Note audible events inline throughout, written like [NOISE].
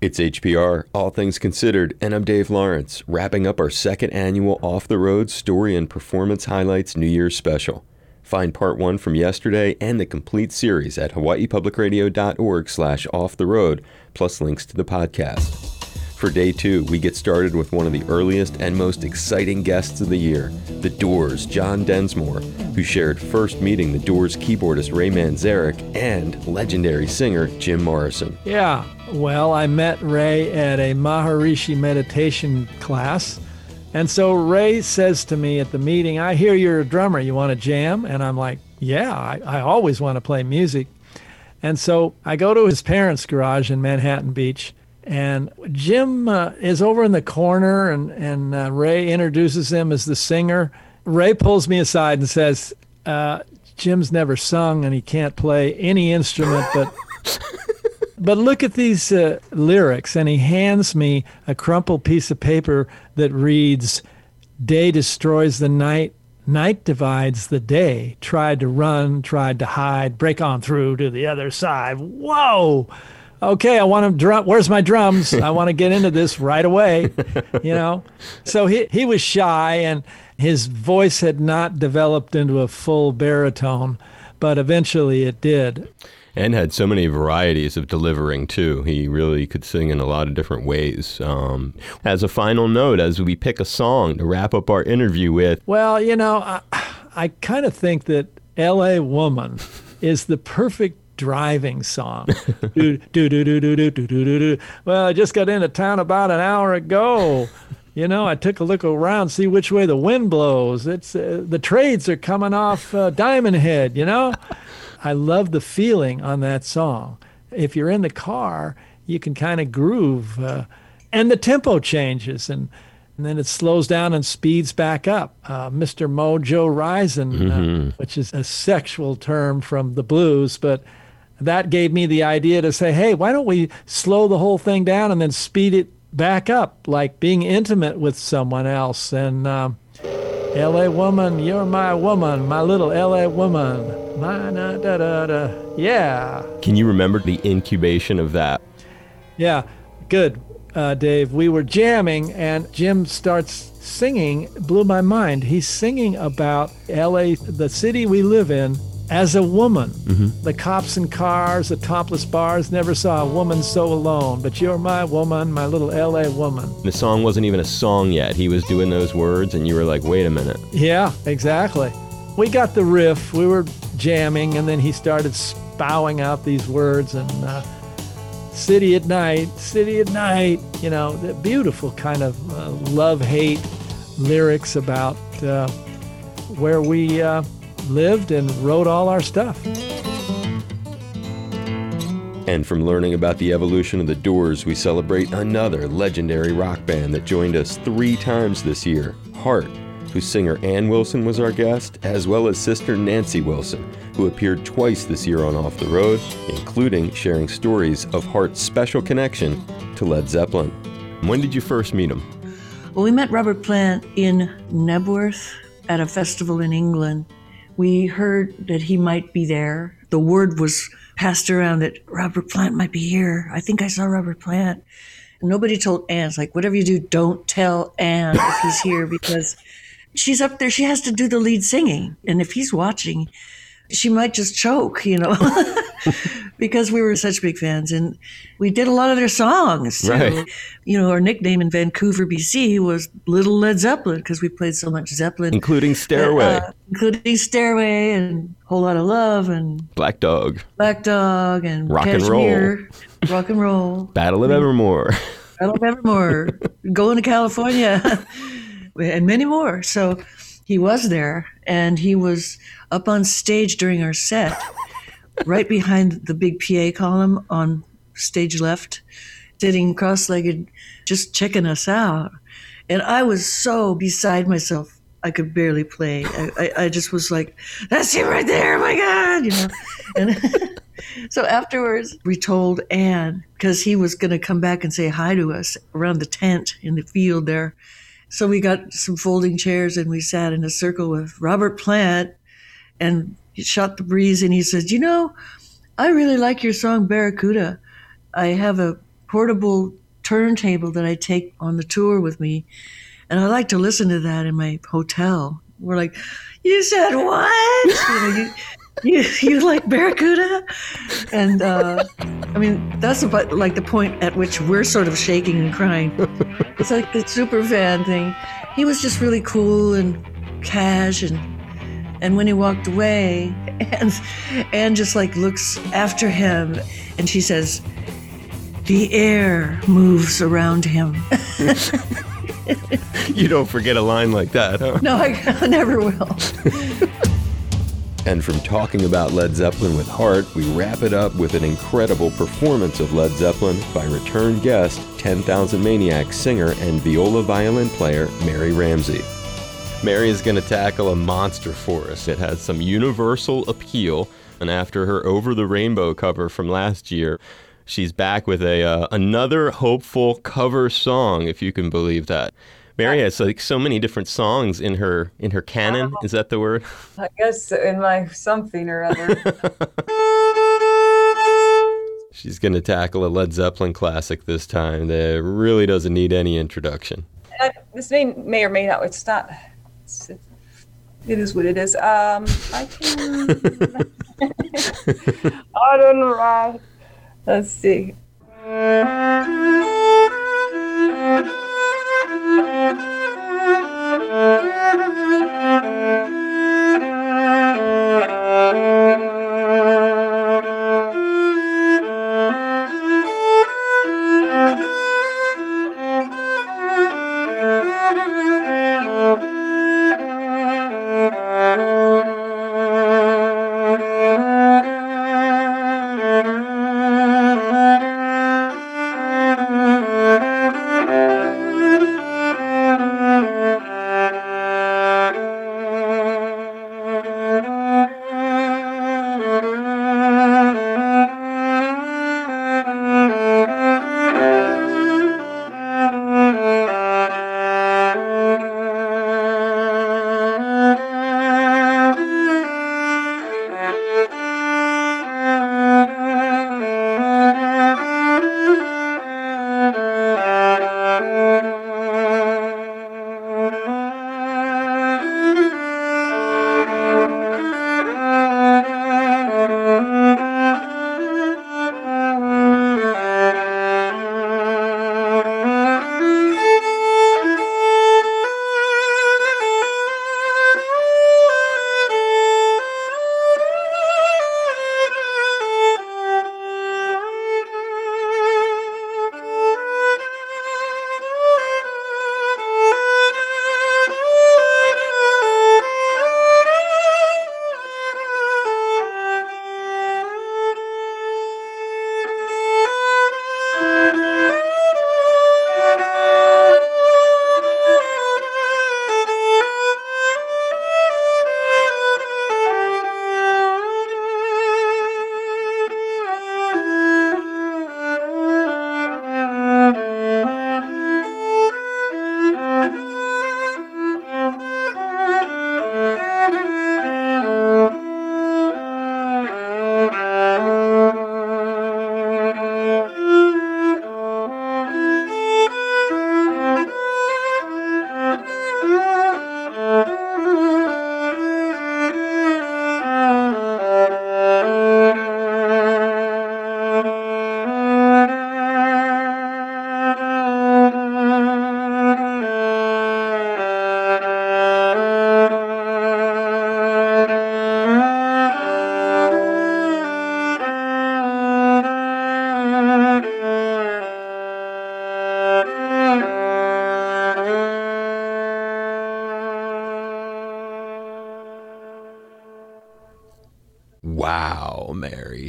It's HPR, All Things Considered, and I'm Dave Lawrence, wrapping up our second annual Off the Road Story and Performance Highlights New Year's Special. Find part one from yesterday and the complete series at hawaiipublicradio.org slash off the road, plus links to the podcast. For day two, we get started with one of the earliest and most exciting guests of the year, The Doors' John Densmore, who shared first meeting The Doors keyboardist Ray Manzarek and legendary singer Jim Morrison. Yeah, well, I met Ray at a Maharishi meditation class. And so Ray says to me at the meeting, I hear you're a drummer. You want to jam? And I'm like, Yeah, I, I always want to play music. And so I go to his parents' garage in Manhattan Beach. And Jim uh, is over in the corner, and, and uh, Ray introduces him as the singer. Ray pulls me aside and says, uh, Jim's never sung and he can't play any instrument, but [LAUGHS] but look at these uh, lyrics, and he hands me a crumpled piece of paper that reads, Day destroys the night, night divides the day. Tried to run, tried to hide, break on through to the other side. Whoa! Okay, I want to drum. Where's my drums? I want to get into this right away. You know, so he he was shy, and his voice had not developed into a full baritone, but eventually it did and had so many varieties of delivering too. He really could sing in a lot of different ways. Um, as a final note, as we pick a song to wrap up our interview with, well, you know, I, I kind of think that "L.A. Woman" is the perfect driving song. [LAUGHS] do, do, do, do, do, do, do, do, do. Well, I just got into town about an hour ago. You know, I took a look around, see which way the wind blows. It's uh, the trades are coming off uh, Diamond Head. You know, I love the feeling on that song. If you're in the car, you can kind of groove, uh, and the tempo changes, and, and then it slows down and speeds back up. Uh, Mr. Mojo Rising, uh, mm-hmm. which is a sexual term from the blues, but that gave me the idea to say, hey, why don't we slow the whole thing down and then speed it back up, like being intimate with someone else. And um, LA woman, you're my woman, my little LA woman. My da da da da. Yeah. Can you remember the incubation of that? Yeah, good, uh, Dave. We were jamming, and Jim starts singing. Blew my mind. He's singing about LA, the city we live in, as a woman. Mm-hmm. The cops and cars, the topless bars, never saw a woman so alone. But you're my woman, my little LA woman. The song wasn't even a song yet. He was doing those words, and you were like, wait a minute. Yeah, exactly. We got the riff, we were jamming, and then he started spouting out these words and uh, city at night, city at night, you know, the beautiful kind of uh, love hate lyrics about uh, where we uh, lived and wrote all our stuff. And from learning about the evolution of the Doors, we celebrate another legendary rock band that joined us three times this year Heart, whose singer Ann Wilson was our guest, as well as sister Nancy Wilson, who appeared twice this year on Off the Road, including sharing stories of Heart's special connection to Led Zeppelin. When did you first meet him? Well, we met Robert Plant in Knebworth at a festival in England we heard that he might be there. The word was passed around that Robert Plant might be here. I think I saw Robert Plant. And nobody told Ann. It's like, whatever you do, don't tell Ann if he's here [LAUGHS] because she's up there. She has to do the lead singing. And if he's watching, she might just choke, you know, [LAUGHS] because we were such big fans and we did a lot of their songs. So, right. You know, our nickname in Vancouver, BC was Little Led Zeppelin because we played so much Zeppelin, including Stairway, uh, including Stairway and Whole Lot of Love and Black Dog, Black Dog and Rock Kashmir, and Roll, Rock and Roll, Battle of Evermore, [LAUGHS] Battle of Evermore, Going to California, [LAUGHS] and many more. So he was there and he was up on stage during our set, right behind the big PA column on stage left, sitting cross legged, just checking us out. And I was so beside myself. I could barely play. I, I, I just was like, that's him right there. Oh my God. You know? And [LAUGHS] so afterwards, we told Ann because he was going to come back and say hi to us around the tent in the field there. So we got some folding chairs and we sat in a circle with Robert Plant and shot the breeze and he says, You know, I really like your song Barracuda. I have a portable turntable that I take on the tour with me, and I like to listen to that in my hotel. We're like, "You said what? [LAUGHS] you, know, you, you, you like Barracuda?" And uh, I mean, that's about like the point at which we're sort of shaking and crying. It's like the super fan thing. He was just really cool and cash and and when he walked away and Ann just like looks after him and she says the air moves around him. [LAUGHS] You don't forget a line like that huh? No i, I never will. And from talking about led zeppelin with heart we wrap it up with an incredible performance of led zeppelin by return guest 10000 maniacs singer and viola violin player mary ramsey Mary is going to tackle a monster for us. It has some universal appeal, and after her Over the Rainbow cover from last year, she's back with a uh, another hopeful cover song, if you can believe that. Mary has like so many different songs in her in her canon. Is that the word? I guess in my something or other. [LAUGHS] She's going to tackle a Led Zeppelin classic this time that really doesn't need any introduction. Uh, this may, may or may not. It's not it's, it is what it is. Um, I can. [LAUGHS] [LAUGHS] I don't know. Let's see.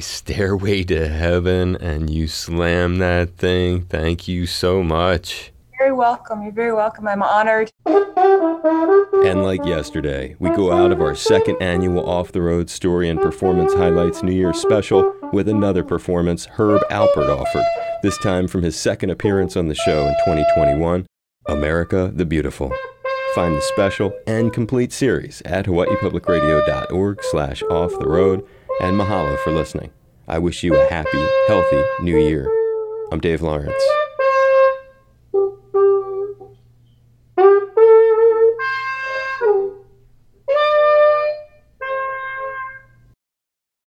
Stairway to Heaven, and you slam that thing. Thank you so much. You're very welcome. You're very welcome. I'm honored. And like yesterday, we go out of our second annual Off the Road Story and Performance Highlights New Year's special with another performance Herb Alpert offered, this time from his second appearance on the show in 2021 America the Beautiful. Find the special and complete series at hawaiipublicradio.org slash off the road and mahalo for listening. I wish you a happy, healthy new year. I'm Dave Lawrence.